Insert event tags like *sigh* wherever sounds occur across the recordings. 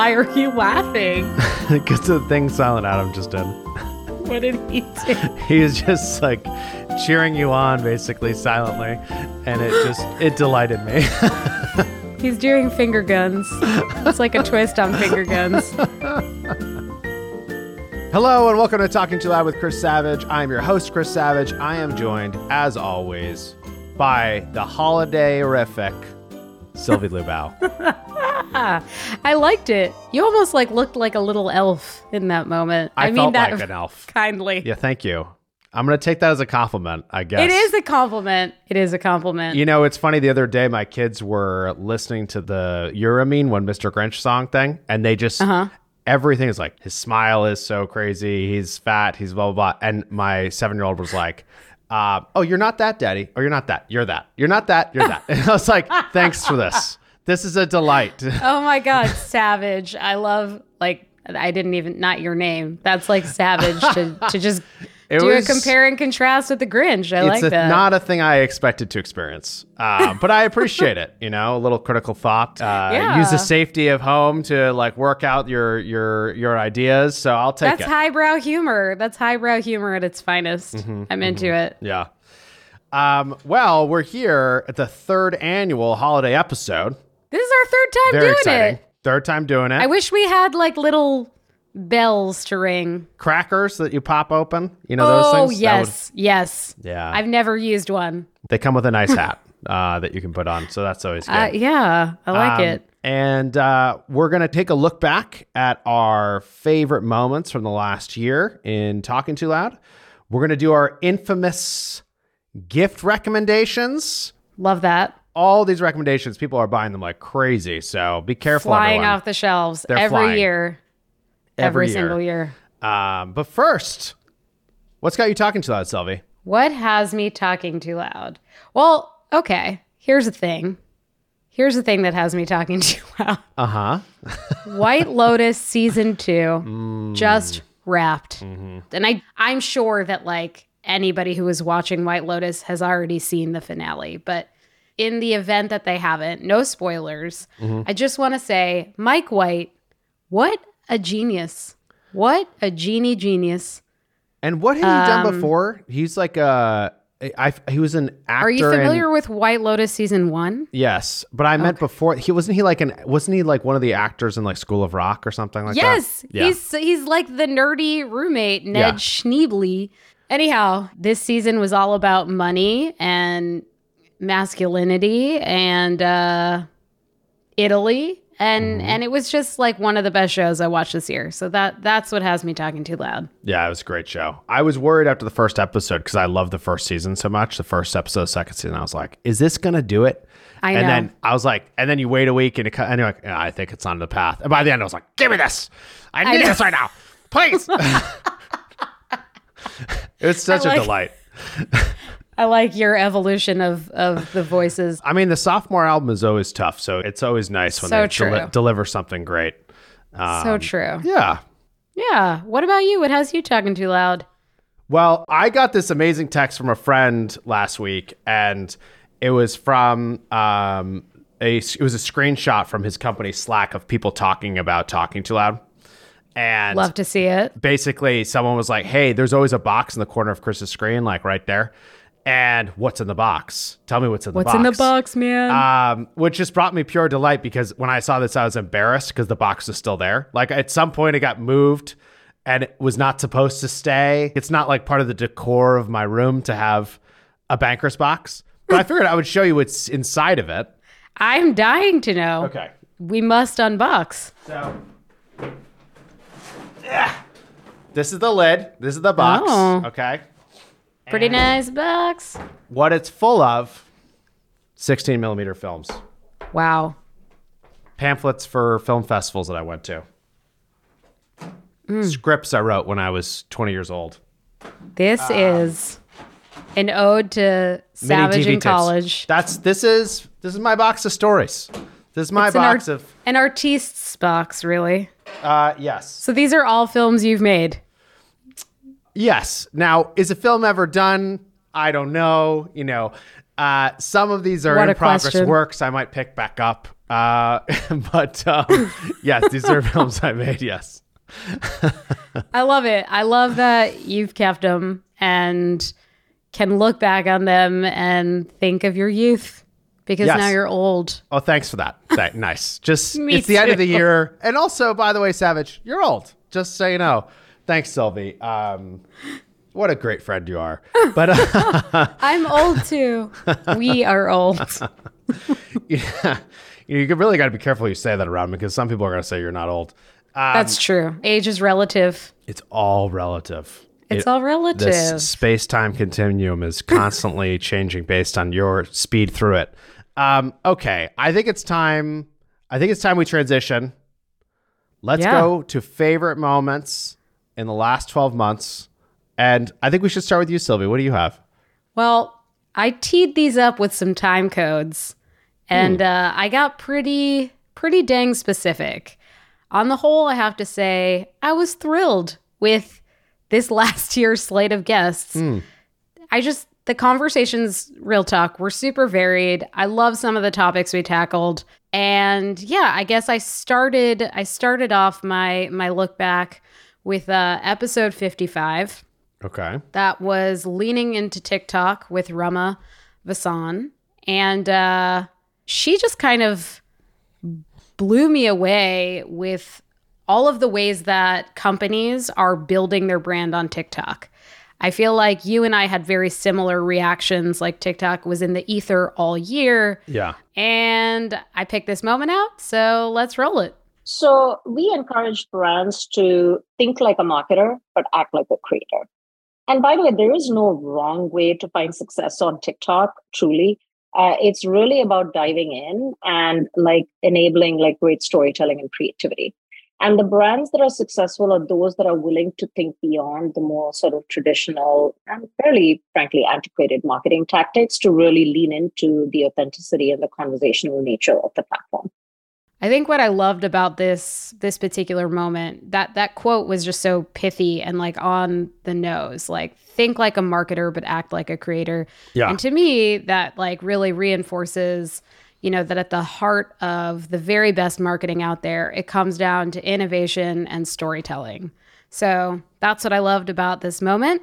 Why are you laughing? *laughs* Because the thing Silent Adam just did. What did he do? *laughs* He was just like cheering you on basically silently. And it just, it delighted me. *laughs* He's doing finger guns. It's like a twist on finger guns. Hello and welcome to Talking Too Loud with Chris Savage. I am your host, Chris Savage. I am joined, as always, by the holiday-rific Sylvie Lubau. *laughs* I liked it. You almost like looked like a little elf in that moment. I, I, mean felt that like an elf. kindly. Yeah, thank you. I'm going to take that as a compliment, I guess. It is a compliment. It is a compliment. You know, it's funny. The other day, my kids were listening to the When Mr. Grinch song thing, and they just Uh-huh. everything is like his smile is so crazy. He's fat. He's blah blah blah. And my seven year old was like, uh, "Oh, you're not that, Daddy. Or you're not that. You're that. You're not that. You're that." *laughs* And I was like, "Thanks for this. This is a delight." *laughs* oh my god, savage. I love like I didn't even not your name. That's like savage to to just It do was- a compare and contrast with the Grinch. I like a- that. not a thing I expected to experience, uh, but I appreciate it. You know, a little critical thought. Uh, Yeah. Use the safety of home to like work out your your your ideas. So I'll take That's it. That's highbrow humor. That's highbrow humor at its finest. Mm-hmm, I'm into it. Yeah. Um, well, we're here at the third annual holiday episode. This is our third time Very doing exciting. it. Third time doing it. I wish we had like little bells to ring. Crackers that you pop open. You know those oh things? That would- yes, yes. yeah. I've never used one. they come with a nice hat *laughs* uh, that you can put on. So that's always good. Uh, yeah, I like Um, it. And uh, we're going to take a look back at our favorite moments from the last year in Talking Too Loud. We're going to do our infamous gift recommendations. Love that. All these recommendations, people are buying them like crazy. So be careful, Flying everyone. off the shelves They're every flying. year. Every Every, year. single year. Um, but first, what's got you talking too loud, Sylvie? What has me talking too loud? Well, okay. Here's the thing. Here's the thing that has me talking *laughs* too loud. Uh huh. White *laughs* Lotus season two Mm. just wrapped. Mm-hmm. And I I'm sure that like anybody who is watching White Lotus has already seen the finale, but in the event that they haven't, no spoilers. Mm-hmm. I just want to say Mike White, what a genius. What a genie genius. And what had he done Um, before? He's like a. I, he was an actor. Are you familiar with White Lotus season 1? Yes, but I meant before. He wasn't he like an wasn't he like one of the actors in like School of Rock or something like Yes, that? Yeah. he's he's like the nerdy roommate Ned Yeah. Schneebly. Anyhow, this season was all about money and masculinity and uh, Italy, and Mm-hmm. and it was just like one of the best shows I watched this year. So that that's what has me talking too loud. yeah, it was a great show. I was worried after the first episode because I love the first season so much. The first episode, second season, I was like, "Is this gonna do it?" I and know. then I was like, and then you wait a week and it, and you're like, I think it's on the path. And by the end, I was like, "Give me this! I need know. this right now, please!" *laughs* *laughs* it was such I a like- delight. *laughs* I like your evolution of of the voices. I mean, the sophomore album is always tough, so it's always nice when So they deli- deliver something great. Um, so true. Yeah. Yeah. What about you? What has you talking too loud? Well, I got this amazing text from a friend last week, and it was from um, a it was a screenshot from his company Slack of people talking about talking too loud. And Love to see it. basically, someone was like, "Hey, there's always a box in the corner of Chris's screen, like right there." And what's in the box? Tell me what's in the What's box. What's in the box, man? Um, which just brought me pure delight because when I saw this, I was embarrassed because the box was still there. Like at some point, it got moved and it was not supposed to stay. It's not like part of the decor of my room to have a banker's box. But I figured I would show you what's inside of it. I'm dying to know. Okay. We must unbox. So, yeah. This is the lid. This is the box. Oh. Okay. Pretty And nice box. What it's full of 16 millimeter films, Wow. pamphlets for film festivals that I went to, scripts I wrote when I was 20 years old. This is an ode to Mini Savage TV in tips. college. That's this is this is my box of stories. This is my It's an, box art- of an artist's box, really. uh yes. So these are all films you've made. Yes. Now, is a film ever done? I don't know. You know, uh, some of these are What in progress question. works. I might pick back up. Uh, *laughs* but um, yes, these are *laughs* films I made. Yes. *laughs* I love it. I love that you've kept them and can look back on them and think of your youth because Yes. now you're old. Oh, thanks for that. That- nice. Just Me it's the end of the year, and also, by the way, Savage, you're old. Just so you know. Thanks, Sylvie. Um, what a great friend you are. But uh, *laughs* I'm old too. we are old. yeah, *laughs* you, you really got to be careful you say that around me because some people are going to say you're not old. Um, That's true. Age is relative. it's all relative. It's It- all relative. This space time continuum is constantly *laughs* changing based on your speed through it. Um, okay, I think it's time. I think it's time we transition. Let's Yeah. go to favorite moments in the last 12 months. And I think we should start with you, Sylvie. What do you have? Well, I teed these up with some time codes, and uh, I got pretty pretty dang specific. On the whole, I have to say I was thrilled with this *laughs* last year's slate of guests. I just the conversations, real talk, were super varied. I love some of the topics we tackled, and yeah, I guess I started I started off my my look back with uh, episode fifty five Okay. that was leaning into TikTok with Rama Vasan. And uh, she just kind of blew me away with all of the ways that companies are building their brand on TikTok. I feel like you and I had very similar reactions, like TikTok was in the ether all year. Yeah. And I picked this moment out. So let's roll it. So we encourage brands to think like a marketer, but act like a creator. And by the way, there is no wrong way to find success on TikTok, truly. Uh, it's really about diving in and like enabling like great storytelling and creativity. And the brands that are successful are those that are willing to think beyond the more sort of traditional and fairly, frankly, antiquated marketing tactics to really lean into the authenticity and the conversational nature of the platform. I think what I loved about this this particular moment that that quote was just so pithy and like on the nose. Like think like a marketer but act like a creator. Yeah. And to me that like really reinforces you know that at the heart of the very best marketing out there it comes down to innovation and storytelling. So that's what I loved about this moment.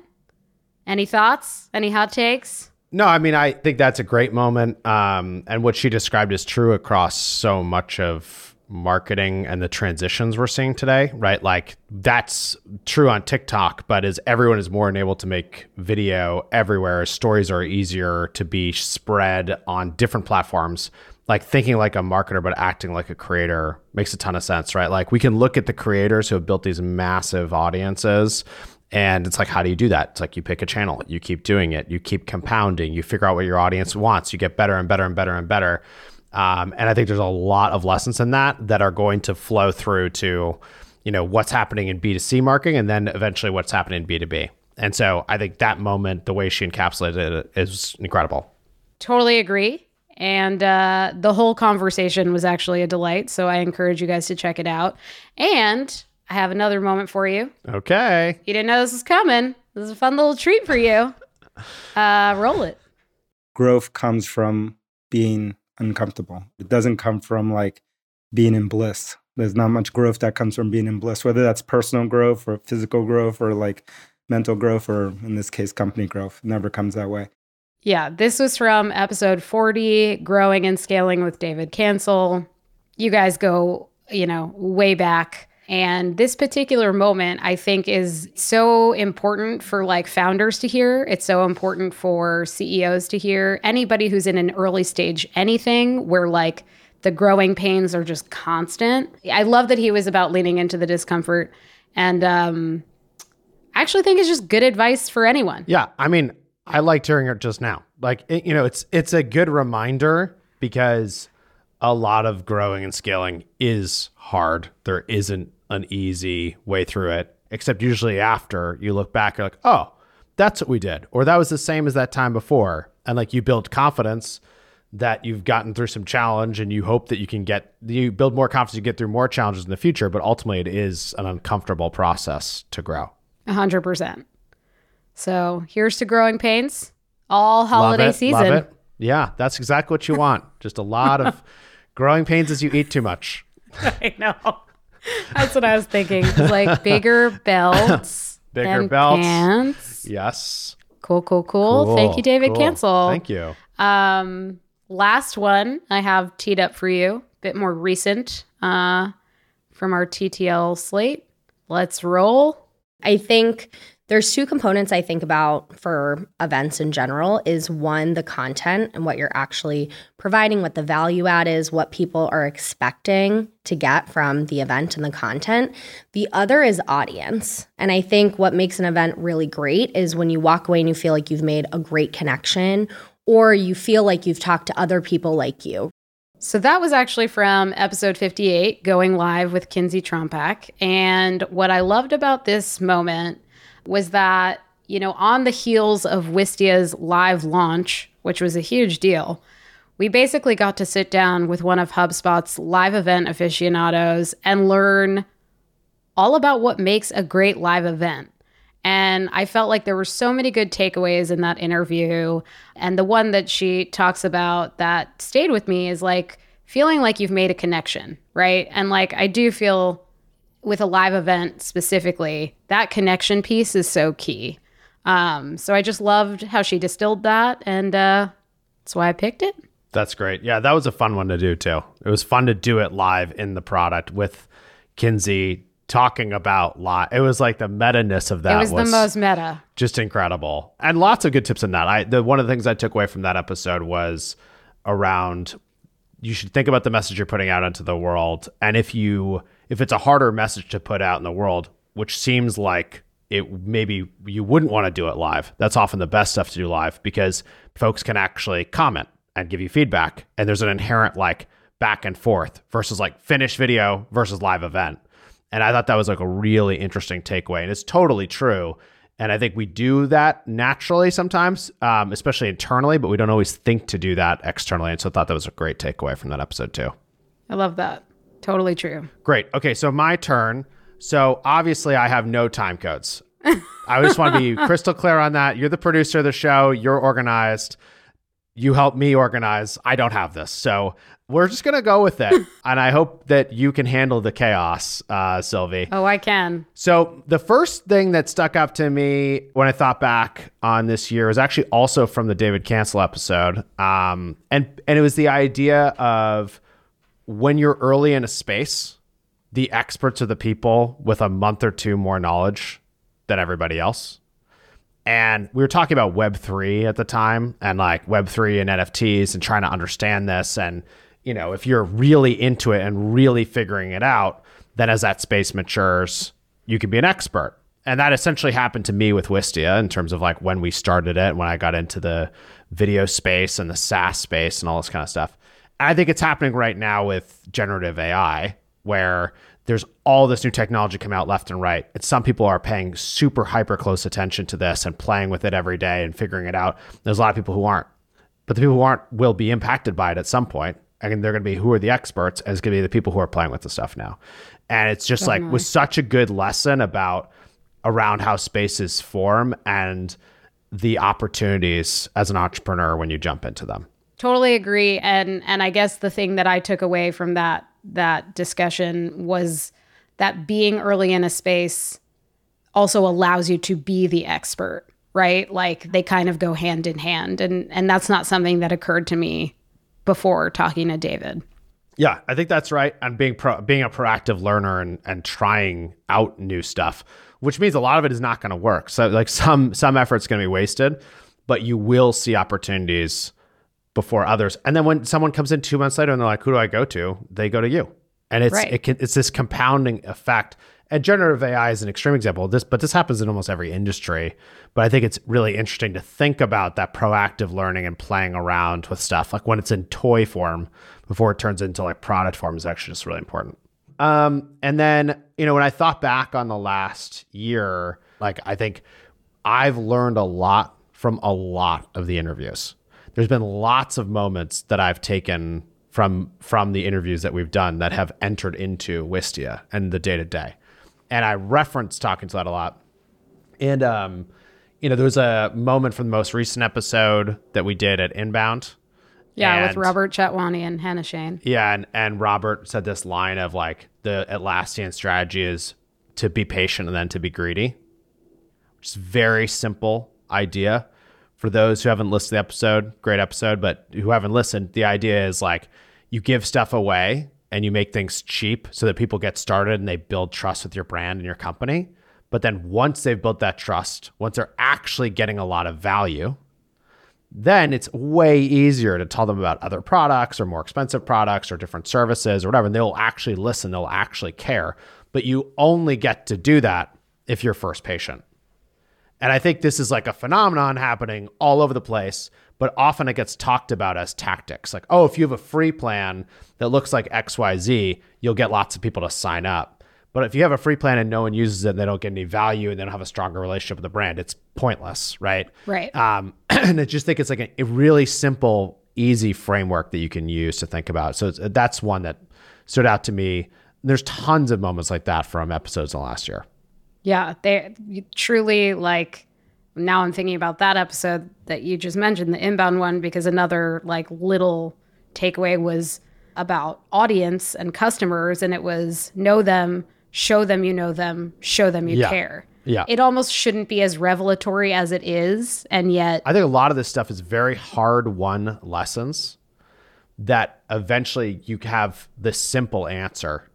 Any thoughts? Any hot takes? No, I mean, I think that's a great moment. Um, and what she described is true across so much of marketing and the transitions we're seeing today, right? Like that's true on TikTok, but as everyone is more enabled to make video everywhere, stories are easier to be spread on different platforms. Like thinking like a marketer, but acting like a creator makes a ton of sense, right? Like we can look at the creators who have built these massive audiences and it's like, how do you do that? It's like you pick a channel, you keep doing it, you keep compounding, you figure out what your audience wants, you get better and better and better and better. Um, and I think there's a lot of lessons in that that are going to flow through to, you know, what's happening in B2C marketing and then eventually what's happening in B2B. And so I think that moment, the way she encapsulated it is incredible. Totally agree. And uh, the whole conversation was actually a delight. So I encourage you guys to check it out. And I have another moment for you. Okay. You didn't know this was coming. This is a fun little treat for you. Uh, roll it. growth comes from being uncomfortable. It doesn't come from like being in bliss. There's not much growth that comes from being in bliss, whether that's personal growth or physical growth or like mental growth or in this case, company growth. It never comes that way. Yeah, this was from episode 40, Growing and Scaling with David Cancel. You guys go, you know, way back. And this particular moment, I think, is so important for like founders to hear. It's so important for CEOs to hear. Anybody who's in an early stage anything where like the growing pains are just constant. I love that he was about leaning into the discomfort. And um, I actually think it's just good advice for anyone. Yeah, I mean, I liked hearing it just now. Like, it, you know, it's it's a good reminder because a lot of growing and scaling is hard. There isn't an easy way through it, except usually after you look back, you're like, oh, that's what we did, or that was the same as that time before, and like you build confidence that you've gotten through some challenge and you hope that you can get you build more confidence you get through more challenges in the future but ultimately it is an uncomfortable process to grow A hundred percent. So here's to growing pains all holiday love it, season. Love it. Yeah, that's exactly what you want. Just a lot of *laughs* Growing pains as you eat too much. *laughs* I know. That's what I was thinking. Like *laughs* bigger belts. Bigger belts. Pants. Yes. Cool, cool, cool, Thank you, David cool. Cancel. Thank you. Um, last one I have teed up for you, a bit more recent uh, from our TTL slate. Let's roll. I think there's two components I think about for events in general is one the content and what you're actually providing what the value add is what people are expecting to get from the event and the content. The other is audience. And I think what makes an event really great is when you walk away and you feel like you've made a great connection or you feel like you've talked to other people like you. So that was actually from episode 58, going live with Kinsey Trompak. And what I loved about this moment was that, you know, on the heels of Wistia's live launch, which was a huge deal, we basically got to sit down with one of HubSpot's live event aficionados and learn all about what makes a great live event. And I felt like there were so many good takeaways in that interview. And the one that she talks about that stayed with me is like feeling like you've made a connection, right? And like I do feel with a live event specifically, that connection piece is so key. Um, so I just loved how she distilled that. And uh, that's why I picked it. That's great. Yeah, that was a fun one to do too. It was fun to do it live in the product with Kinsey talking about live. It was like the meta ness of that it was, the most meta. just incredible and lots of good tips in that i the one of the things i took away from that episode was around you should think about the message you're putting out into the world and if you if it's a harder message to put out in the world which seems like it maybe you wouldn't want to do it live that's often the best stuff to do live because folks can actually comment and give you feedback and there's an inherent like back and forth versus like finished video versus live event and I thought that was like a really interesting takeaway. And it's totally true. And I think we do that naturally sometimes, um, especially internally, but we don't always think to do that externally. And so I thought that was a great takeaway from that episode, too. I love that. Totally true. Great. Okay. So my turn. So obviously, I have no time codes. *laughs* I just want to be crystal clear on that. You're the producer of the show, you're organized. You help me organize. I don't have this. So we're just going to go with it. *laughs* and I hope that you can handle the chaos, uh, Sylvie. Oh, I can. So the first thing that stuck up to me when I thought back on this year was actually also from the David Cancel episode, um, and and it was the idea of when you're early in a space, the experts are the people with a month or two more knowledge than everybody else. And we were talking about Web3 at the time and like Web3 and NFTs and trying to understand this. And, you know, if you're really into it and really figuring it out, then as that space matures, you can be an expert. And that essentially happened to me with Wistia in terms of like when we started it, when I got into the video space and the SaaS space and all this kind of stuff. I think it's happening right now with generative AI, where there's all this new technology come out left and right. And some people are paying super hyper close attention to this and playing with it every day and figuring it out. There's a lot of people who aren't. But the people who aren't will be impacted by it at some point. And they're going to be who are the experts, and it's going to be the people who are playing with the stuff now. And it's just like was such a good lesson about around how spaces form and the opportunities as an entrepreneur when you jump into them. Totally agree. And and I guess the thing that I took away from that that discussion was that being early in a space also allows you to be the expert, right? Like they kind of go hand in hand. And and that's not something that occurred to me before talking to David. Yeah, I think that's right. And being pro, being a proactive learner and and trying out new stuff, which means a lot of it is not going to work. So like some some effort's going to be wasted, but you will see opportunities before others. And then when someone comes in two months later and they're like, "Who do I go to?" They go to you, and it's Right. it can, it's this compounding effect. And generative AI is an extreme example of this, but this happens in almost every industry. But I think it's really interesting to think about that proactive learning and playing around with stuff, like when it's in toy form before it turns into like product form, is actually just really important. Um, and then you know when I thought back on the last year, like I think I've learned a lot from a lot of the interviews. There's been lots of moments that I've taken from from the interviews that we've done that have entered into Wistia and the day to day, and I reference talking to that a lot. And um, you know, there was a moment from the most recent episode that we did at Inbound, Yeah, with Robert Chatwani and Hannah Shane. Yeah, and, and Robert said this line of like the Atlassian strategy is to be patient and then to be greedy, which is a very simple idea. For those who haven't listened to the episode, great episode, but who haven't listened, the idea is like you give stuff away and you make things cheap so that people get started and they build trust with your brand and your company. But then once they've built that trust, once they're actually getting a lot of value, then it's way easier to tell them about other products or more expensive products or different services or whatever. And they'll actually listen, they'll actually care. But you only get to do that if you're first patient. And I think this is like a phenomenon happening all over the place, but often it gets talked about as tactics. Like, oh, if you have a free plan that looks like XYZ, you'll get lots of people to sign up. But if you have a free plan and no one uses it, and they don't get any value and they don't have a stronger relationship with the brand, it's pointless, right? Right. Um, *clears throat* and I just think it's like a, a really simple, easy framework that you can use to think about. So it's, that's one that stood out to me. There's tons of moments like that from episodes in the last year. Yeah, they truly like. Now I'm thinking about that episode that you just mentioned, the inbound one, because another like little takeaway was about audience and customers, and it was know them, show them you know them, show them you Yeah. care. Yeah. It almost shouldn't be as revelatory as it is, and yet I think a lot of this stuff is very hard won lessons that eventually you have the simple answer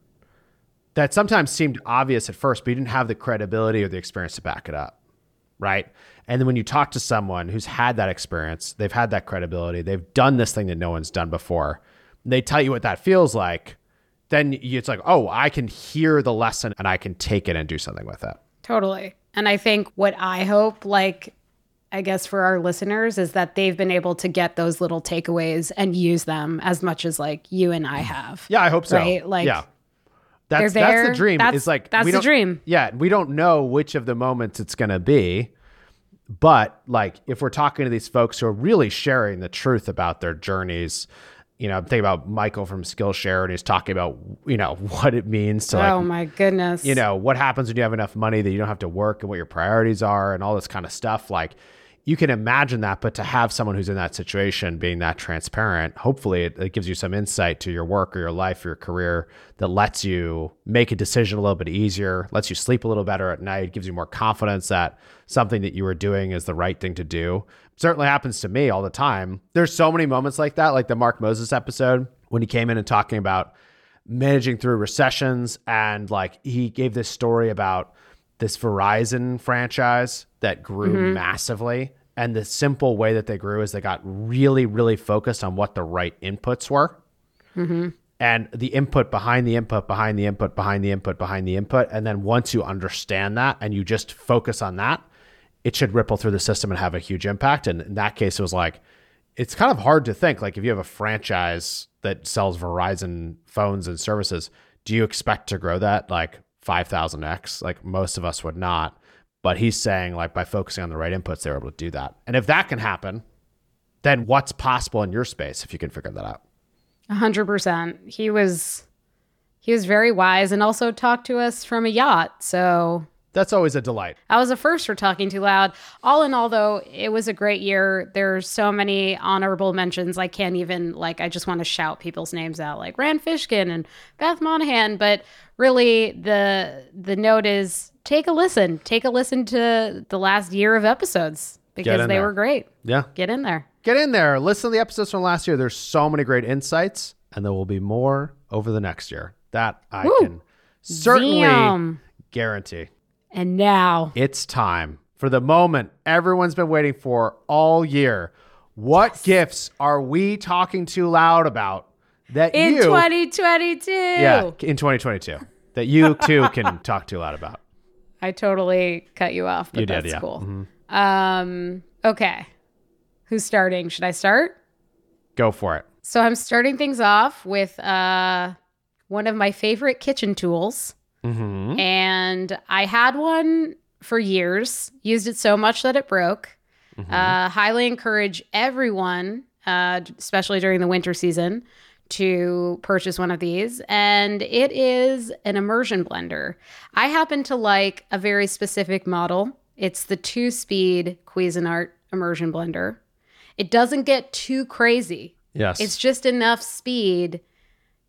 that sometimes seemed obvious at first, but you didn't have the credibility or the experience to back it up. Right. And then when you talk to someone who's had that experience, they've had that credibility, they've done this thing that no one's done before, they tell you what that feels like, then it's like, oh, I can hear the lesson and I can take it and do something with it. Totally. And I think what I hope, like, I guess for our listeners, is that they've been able to get those little takeaways and use them as much as like you and I have. Yeah, I hope so. Right? Like, yeah. That's they're that's the dream. That's- it's like that's we the dream. Yeah, we don't know which of the moments it's going to be, but like if we're talking to these folks who are really sharing the truth about their journeys, you know, I'm thinking about Michael from Skillshare, and he's talking about you know *laughs* what it means to oh like my goodness. you know what happens when you have enough money that you don't have to work and what your priorities are and all this kind of stuff like you can imagine that but to have someone who's in that situation being that transparent hopefully it, it gives you some insight to your work or your life or your career that lets you make a decision a little bit easier lets you sleep a little better at night gives you more confidence that something that you were doing is the right thing to do. Certainly happens to me all the time. There's so many moments like that like the mark moses episode when he came in and talking about managing through recessions and like he gave this story about this Verizon franchise that grew mm-hmm. massively. And the simple way that they grew is they got really really focused on what the right inputs were. Mm-hmm. And the input behind the input behind the input behind the input behind the input. And then once you understand that and you just focus on that it should ripple through the system and have a huge impact. And in that case it was like it's kind of hard to think. Like if you have a franchise that sells Verizon phones and services, do you expect to grow that like 5000x? Like most of us would not. But he's saying like by focusing on the right inputs, they're able to do that. And if that can happen, then what's possible in your space if you can figure that out? A hundred percent. He was he was very wise and also talked to us from a yacht. So That's always a delight. I was a first for talking too loud. All in all, though, it was a great year. There's so many honorable mentions. I can't even like. I just want to shout people's names out, like Rand Fishkin and Beth Monaghan. But really, the the note is take a listen. Take a listen to the last year of episodes because they there. were great. Yeah. Get in there. Get in there. Listen to the episodes from last year. There's so many great insights, and there will be more over the next year. That I Woo. can certainly Damn. guarantee. And now, It's time for the moment everyone's been waiting for all year. What gifts are we talking too loud about that in you 2022, yeah in 2022 that you *laughs* too can talk too loud about? I totally cut you off, but You did, that's yeah. cool. Mhm. Um, okay. Who's starting? Should I start? Go for it. So I'm starting things off with uh, one of my favorite kitchen tools. Mm-hmm. And I had one for years, used it so much that it broke. Uh, highly encourage everyone, uh, especially during the winter season, to purchase one of these. And it is an immersion blender. I happen to like a very specific model. It's the two speed Cuisinart immersion blender. It doesn't get too crazy. Yes. It's just enough speed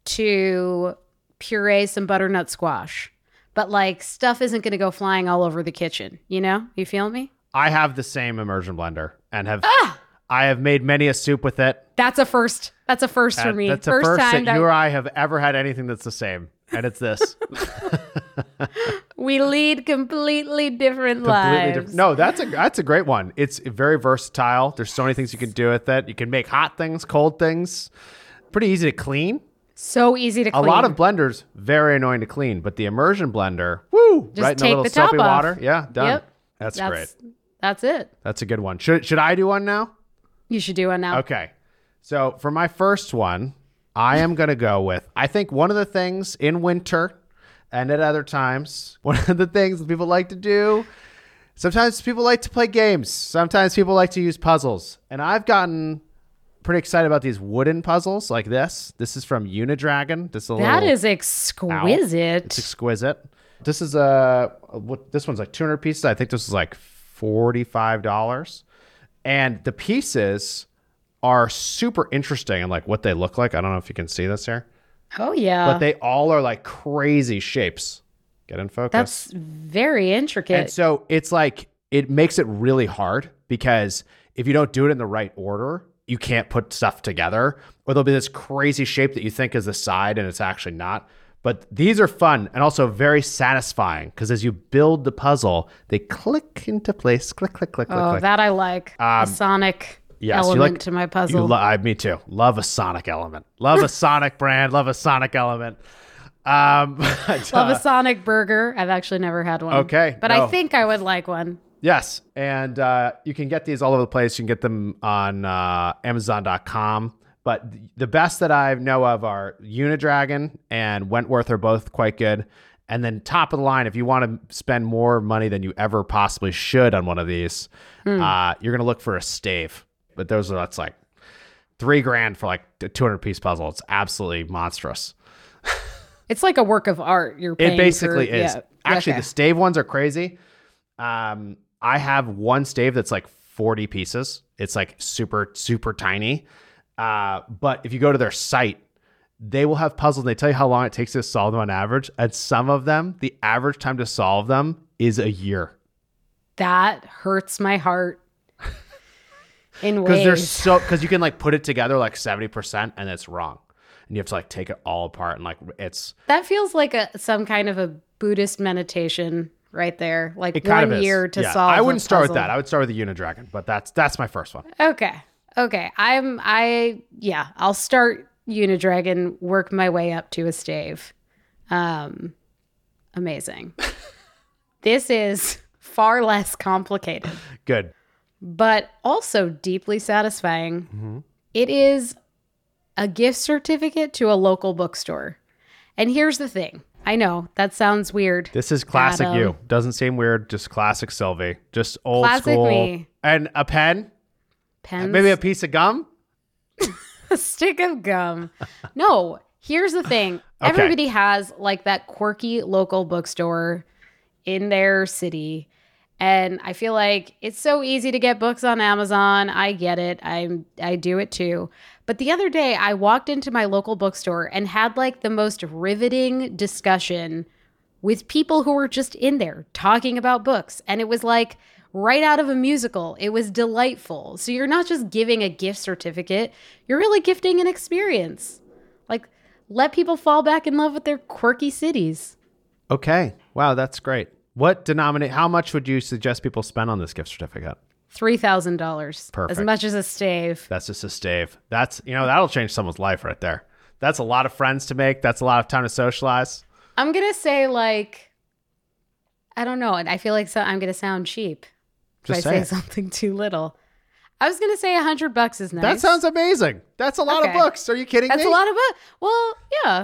to puree some butternut squash. But like stuff isn't going to go flying all over the kitchen, you know? You feel me? I have the same immersion blender and have Ah! I have made many a soup with it. That's a first. That's a first for me. That's first, first time that that you or I have ever had anything that's the same. And it's this. *laughs* *laughs* we lead completely different completely lives. different. No, that's a that's a great one. It's very versatile. There's so many things you can do with it. You can make hot things, cold things. Pretty easy to clean. So easy to clean. A lot of blenders very annoying to clean, but the immersion blender, woo, Just right in take little soapy off. water. Yeah, done. Yep. That's, that's great. That's it. That's a good one. Should should I do one now? You should do one now. Okay. So for my first one, I am going to go with I think one of the things in winter and at other times, *laughs* one of the things that people like to do, sometimes people like to play games. Sometimes people like to use puzzles. And I've gotten pretty excited about these wooden puzzles like this. This is from Unidragon. This is a That is exquisite. it's exquisite. This is a what this one's like 200 pieces. I think this is like $45. And the pieces are super interesting and like what they look like. I don't know if you can see this here, oh yeah. but they all are like crazy shapes. Get in focus. That's very intricate. and so it's like it makes it really hard because if you don't do it in the right order, you can't put stuff together, or there'll be this crazy shape that you think is the side and it's actually not. But these are fun and also very satisfying because as you build the puzzle, they click into place. Click, click, click, click, oh, that I like. Um, a sonic yes, you element like- to my You puzzle. lo- I, me too. Love a Sonic element. Love a Sonic brand. Love a Sonic element. Um, but, *laughs* Love uh, a *laughs* Sonic burger. I've actually never had one. Okay, But no. I think I would like one. Yes, and uh, you can get these all over the place. You can get them on uh, Amazon.com. But the best that I know of are Unidragon and Wentworth are both quite good. And then top of the line, if you want to spend more money than you ever possibly should on one of these, uh, you're gonna look for a stave. But those are that's like three grand for like a 200 piece puzzle. It's absolutely monstrous. *laughs* It's like a work of art. You're paying It basically for, is. yeah. Actually, Okay. the stave ones are crazy. Um, I have one stave that's like 40 pieces. It's like super, super tiny. Uh, but if you go to their site, they will have puzzles and they tell you how long it takes to solve them on average. And some of them, the average time to solve them is a year. that hurts my heart. *laughs* In ways. Because they're so because you can like put it together like 70% and it's wrong. And you have to like take it all apart and like it's that feels like a some kind of a Buddhist meditation right there. Like it kind one is. year to Yeah. solve. I wouldn't start with that. I would start with the Unidragon, but that's that's my first one. Okay. Okay. I'm I yeah, I'll start Unidragon, work my way up to a stave. Um amazing. *laughs* this is far less complicated, Good. but also deeply satisfying. Mm-hmm. It is a gift certificate to a local bookstore. And here's the thing. I know that sounds weird. This is classic Adam. you. Doesn't seem weird. Just classic Sylvie. Just old Classic school. me. And a pen. Pens, Maybe a piece of gum. *laughs* a stick of gum. No, here's the thing. *laughs* Okay. Everybody has like that quirky local bookstore in their city. And I feel like it's so easy to get books on Amazon. I get it. I'm I do it too. But the other day I walked into my local bookstore and had like the most riveting discussion with people who were just in there talking about books. And it was like right out of a musical. It was delightful. So you're not just giving a gift certificate, you're really gifting an experience. Like, let people fall back in love with their quirky cities. Okay. Wow, that's great. What denominate? How much would you suggest people spend on this gift certificate? $3,000. Perfect. As much as a stave. That's just a stave. That's you know that'll change someone's life right there. That's a lot of friends to make. That's a lot of time to socialize. I'm going to say, like, I don't know. And I feel like so, I'm going to sound cheap if Just I say something too little. I was going to say a 100 bucks is nice. That sounds amazing. That's a lot Okay. of books. Are you kidding That's me? a lot of books. Well, yeah,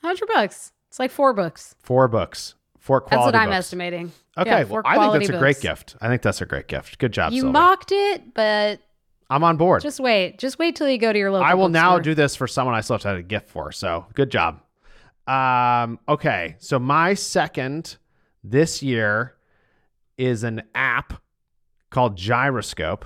100 bucks. It's like four books. Four books. Four That's what I'm books. estimating. Okay, Yeah, well, I think that's a great gift. I think that's a great gift. Good job, You Sylvie. mocked it, but I'm on board. just wait. Just wait till you go to your local. I will now do this for someone I still have to have a gift for. So good job. Um, okay, so my second this year is an app called Gyroscope,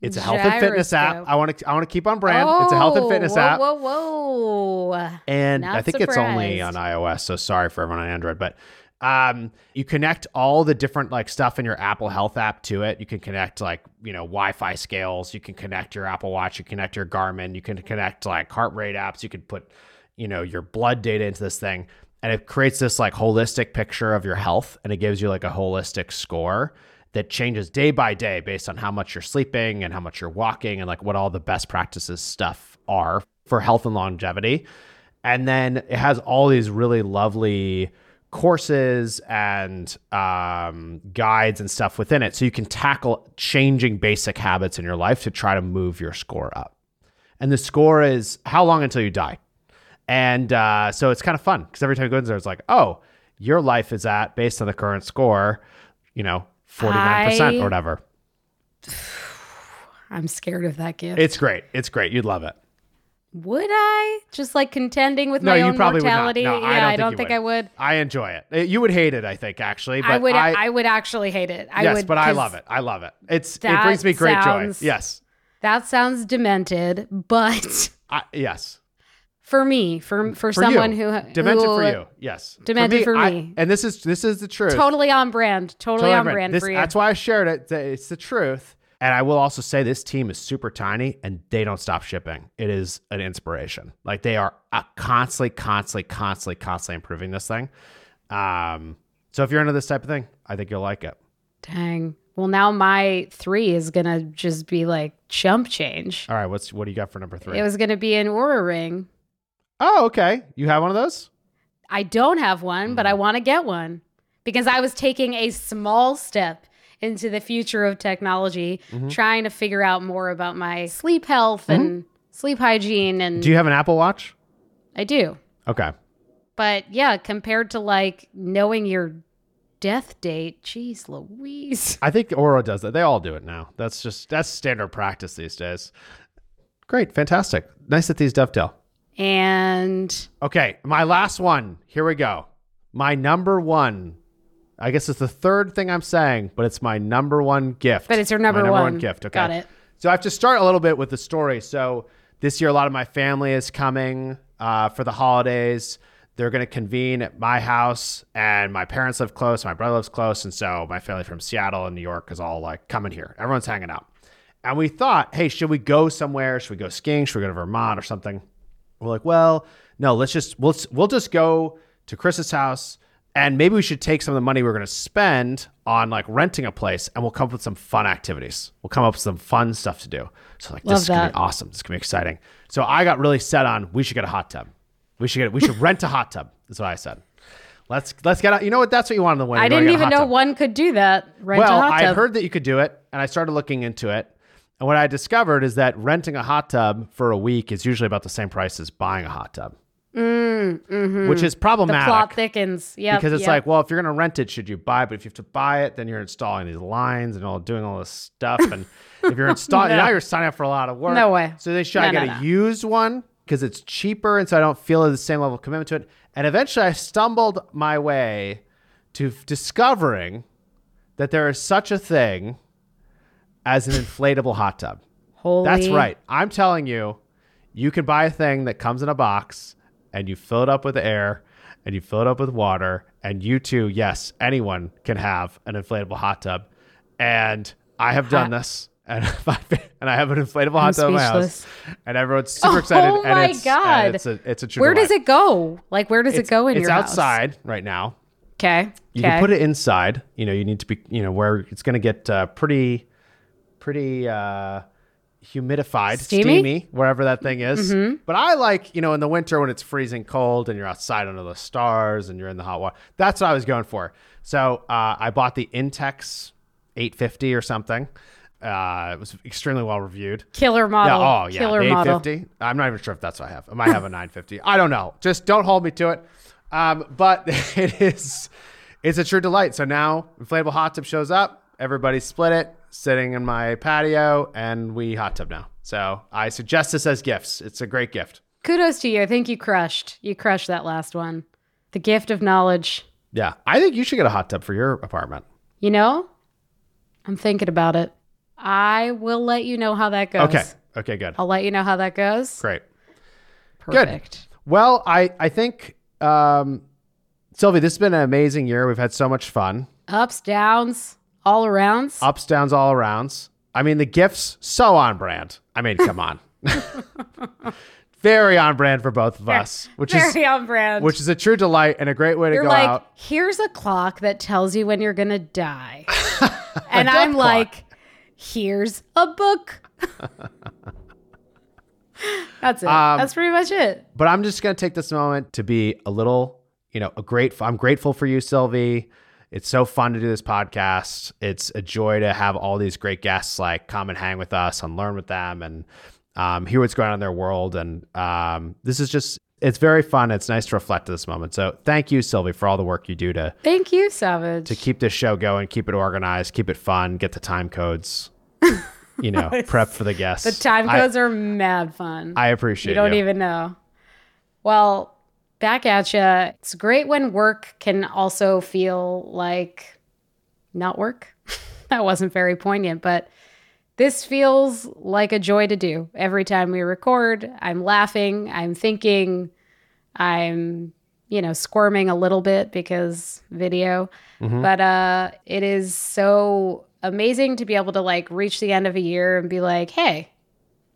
It's a health and fitness app. I want to I want to keep on brand. it's a health and Oh, fitness whoa, app. Whoa, whoa, and Not I think it's only on iOS. So sorry for everyone on Android, but um, you connect all the different like stuff in your Apple Health app to it. You can connect like you know Wi-Fi scales. You can connect your Apple Watch. You connect your Garmin. You can connect like heart rate apps. You can put you know your blood data into this thing, and it creates this like holistic picture of your health, and it gives you like a holistic score that changes day by day based on how much you're sleeping and how much you're walking and like what all the best practices stuff are for health and longevity. And then it has all these really lovely courses and um, guides and stuff within it. So you can tackle changing basic habits in your life to try to move your score up. And the score is how long until you die. And uh, so it's kind of fun because every time you go in there, it's like, oh, your life is at, based on the current score, you know, 49% I- or whatever. *sighs* I'm scared of that gift. It's great. It's great. You'd love it. Would I just like contending with No, my own probably would not. mortality? No, I yeah, don't I don't think would. I would. I enjoy it. Uh, You would hate it, I think, actually. But I would. I, I, would actually hate it. I yes, would, but I love it. I love it. It's it brings me great sounds- joy. Yes. That sounds demented, but *laughs* I, yes. for me, for for, For someone you. who demented who, for you. Yes. Demented for I- me. and this is this is the truth. totally on brand, totally, on brand This- for you. That's why I shared it. It's the truth. And I will also say this team is super tiny and they don't stop shipping. It is an inspiration. Like they are constantly, constantly, constantly, constantly improving this thing. Um, so if you're into this type of thing, I think you'll like it. Dang. Well, now my three is gonna just be like jump change. All right, what's what do you got for number three? It was gonna be an Oura ring. oh, okay. You have one of those? I don't have one, but I Mm. want to get one because I was taking a small step into the future of technology, Mm-hmm. trying to figure out more about my sleep health and sleep hygiene. And Mm-hmm. Do you have an Apple Watch? I do. Okay. But yeah, compared to like knowing your death date, geez, Louise. I think Oura does that. They all do it now. That's just that's standard practice these days. Great, fantastic. Nice that these dovetail. And Okay, my last one. Here we go. My number one. I guess it's the third thing I'm saying, but it's my number one gift. but it's your My number, one. gift. Okay. Got it. So I have to start a little bit with the story. So this year, a lot of my family is coming uh, for the holidays. They're going to convene at my house, and my parents live close. My brother lives close, and so my family from Seattle and New York is all like coming here. Everyone's hanging out, and we thought, hey, should we go somewhere? Should we go skiing? Should we go to Vermont or something? We're like, well, no, let's just we'll we'll just go to Chris's house, and maybe we should take some of the money we're going to spend on like renting a place, and we'll come up with some fun activities. We'll come up with some fun stuff to do. So like, Love this is gonna be awesome. This is gonna be exciting. So I got really set on we should get a hot tub. We should get we should rent a hot tub. That's what I said. Let's let's get out. You know what? That's what you want in the winter. I didn't even know tub. one could do that. Rent Well, a hot I heard that you could do it, and I started looking into it. And what I discovered is that renting a hot tub for a week is usually about the same price as buying a hot tub, Mm, which mm-hmm. is problematic. the plot thickens. Yeah, because it's like, well, if you're going to rent it, should you buy? it? But if you have to buy it, then you're installing these lines and all doing all this stuff. And if you're installing, *laughs* No. now you're signing up for a lot of work. No way. So they should I No, get no, a no. used one because it's cheaper, and so I don't feel the same level of commitment to it. And eventually, I stumbled my way to f- discovering that there is such a thing as an inflatable hot tub. Holy That's right. I'm telling you, you can buy a thing that comes in a box and you fill it up with air and you fill it up with water. And you too, yes, anyone can have an inflatable hot tub. And I have done this. And, *laughs* and I have an inflatable hot I'm tub in my house, and everyone's super excited. Oh and my it's, God. It's a it's a Where does it go? Like, where does It's, it go in it's your house? It's outside right now. Okay. You okay. can put it inside. You know, you need to be, you know, where it's going to get uh, pretty, pretty uh, humidified, Steamy? steamy? wherever that thing is. But I like, you know, in the winter when it's freezing cold and you're outside under the stars and you're in the hot water. That's what I was going for. So uh, I bought the Intex 850 or something. Uh, it was extremely well reviewed. killer model. Yeah. Oh, yeah. Killer the model. 850. I'm not even sure if that's what I have. I might have a 950. I don't know. Just don't hold me to it. Um, but *laughs* it is, it's a true delight. So now inflatable hot tub shows up. Everybody split it, sitting in my patio, and we hot tub now. So I suggest this as gifts. It's a great gift. Kudos to you. I think you crushed. You crushed that last one. The gift of knowledge. Yeah. I think you should get a hot tub for your apartment. You know, I'm thinking about it. I will let you know how that goes. Okay. Okay, good. I'll let you know how that goes. Great. Perfect. Well, I I think um Sylvie, this has been an amazing year. We've had so much fun. Ups, downs, all arounds. Ups, downs, all arounds. I mean, the gifts so on brand. I mean, come on. *laughs* Very on brand for both of us, which is Very on brand. which is a true delight and a great way to you're go like, out. here's a clock that tells you when you're gonna die. *laughs* and I'm clock. like, here's a book. *laughs* That's it. Um, That's pretty much it. But I'm just going to take this moment to be a little, you know, a great. I'm grateful for you, Sylvie. It's so fun to do this podcast. It's a joy to have all these great guests like come and hang with us and learn with them and um, hear what's going on in their world. And um, this is just, it's very fun. It's nice to reflect to this moment. So thank you, Sylvie, for all the work you do to Thank you, Savage. to keep this show going, keep it organized, keep it fun, get the time codes, *laughs* you know, prep for the guests. the time I- codes are mad fun. I, appreciate it. you don't you. even know. Well, back at you. It's great when work can also feel like not work. *laughs* that wasn't very poignant, but this feels like a joy to do. Every time we record, I'm laughing, I'm thinking, I'm, you know, squirming a little bit because video. Mm-hmm. But uh it is so amazing to be able to like reach the end of a year and be like, "Hey,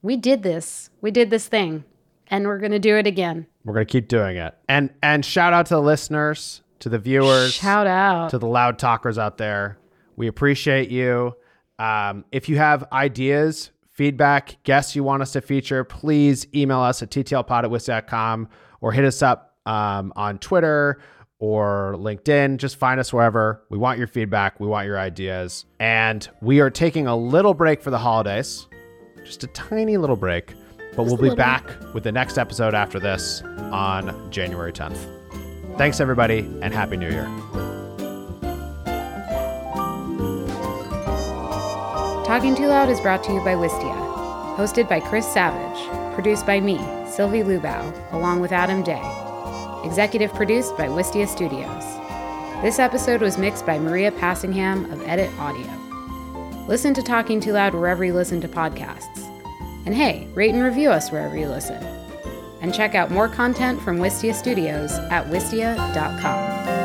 we did this. We did this thing, and we're going to do it again." We're gonna keep doing it. And and shout out to the listeners, to the viewers, Shout out. to the loud talkers out there. We appreciate you. Um, if you have ideas, feedback, guests you want us to feature, please email us at ttlpod at or hit us up um, on Twitter or LinkedIn. Just find us wherever. We want your feedback. We want your ideas. And we are taking a little break for the holidays, just a tiny little break. But we'll be back with the next episode after this on January 10th. Thanks, everybody, and Happy New Year. Talking Too Loud is brought to you by Wistia. Hosted by Chris Savage. Produced by me, Sylvie Lubau, along with Adam Day. Executive produced by Wistia Studios. This episode was mixed by Maria Passingham of Edit Audio. Listen to Talking Too Loud wherever you listen to podcasts. And hey, rate and review us wherever you listen. And check out more content from Wistia Studios at wistia.com.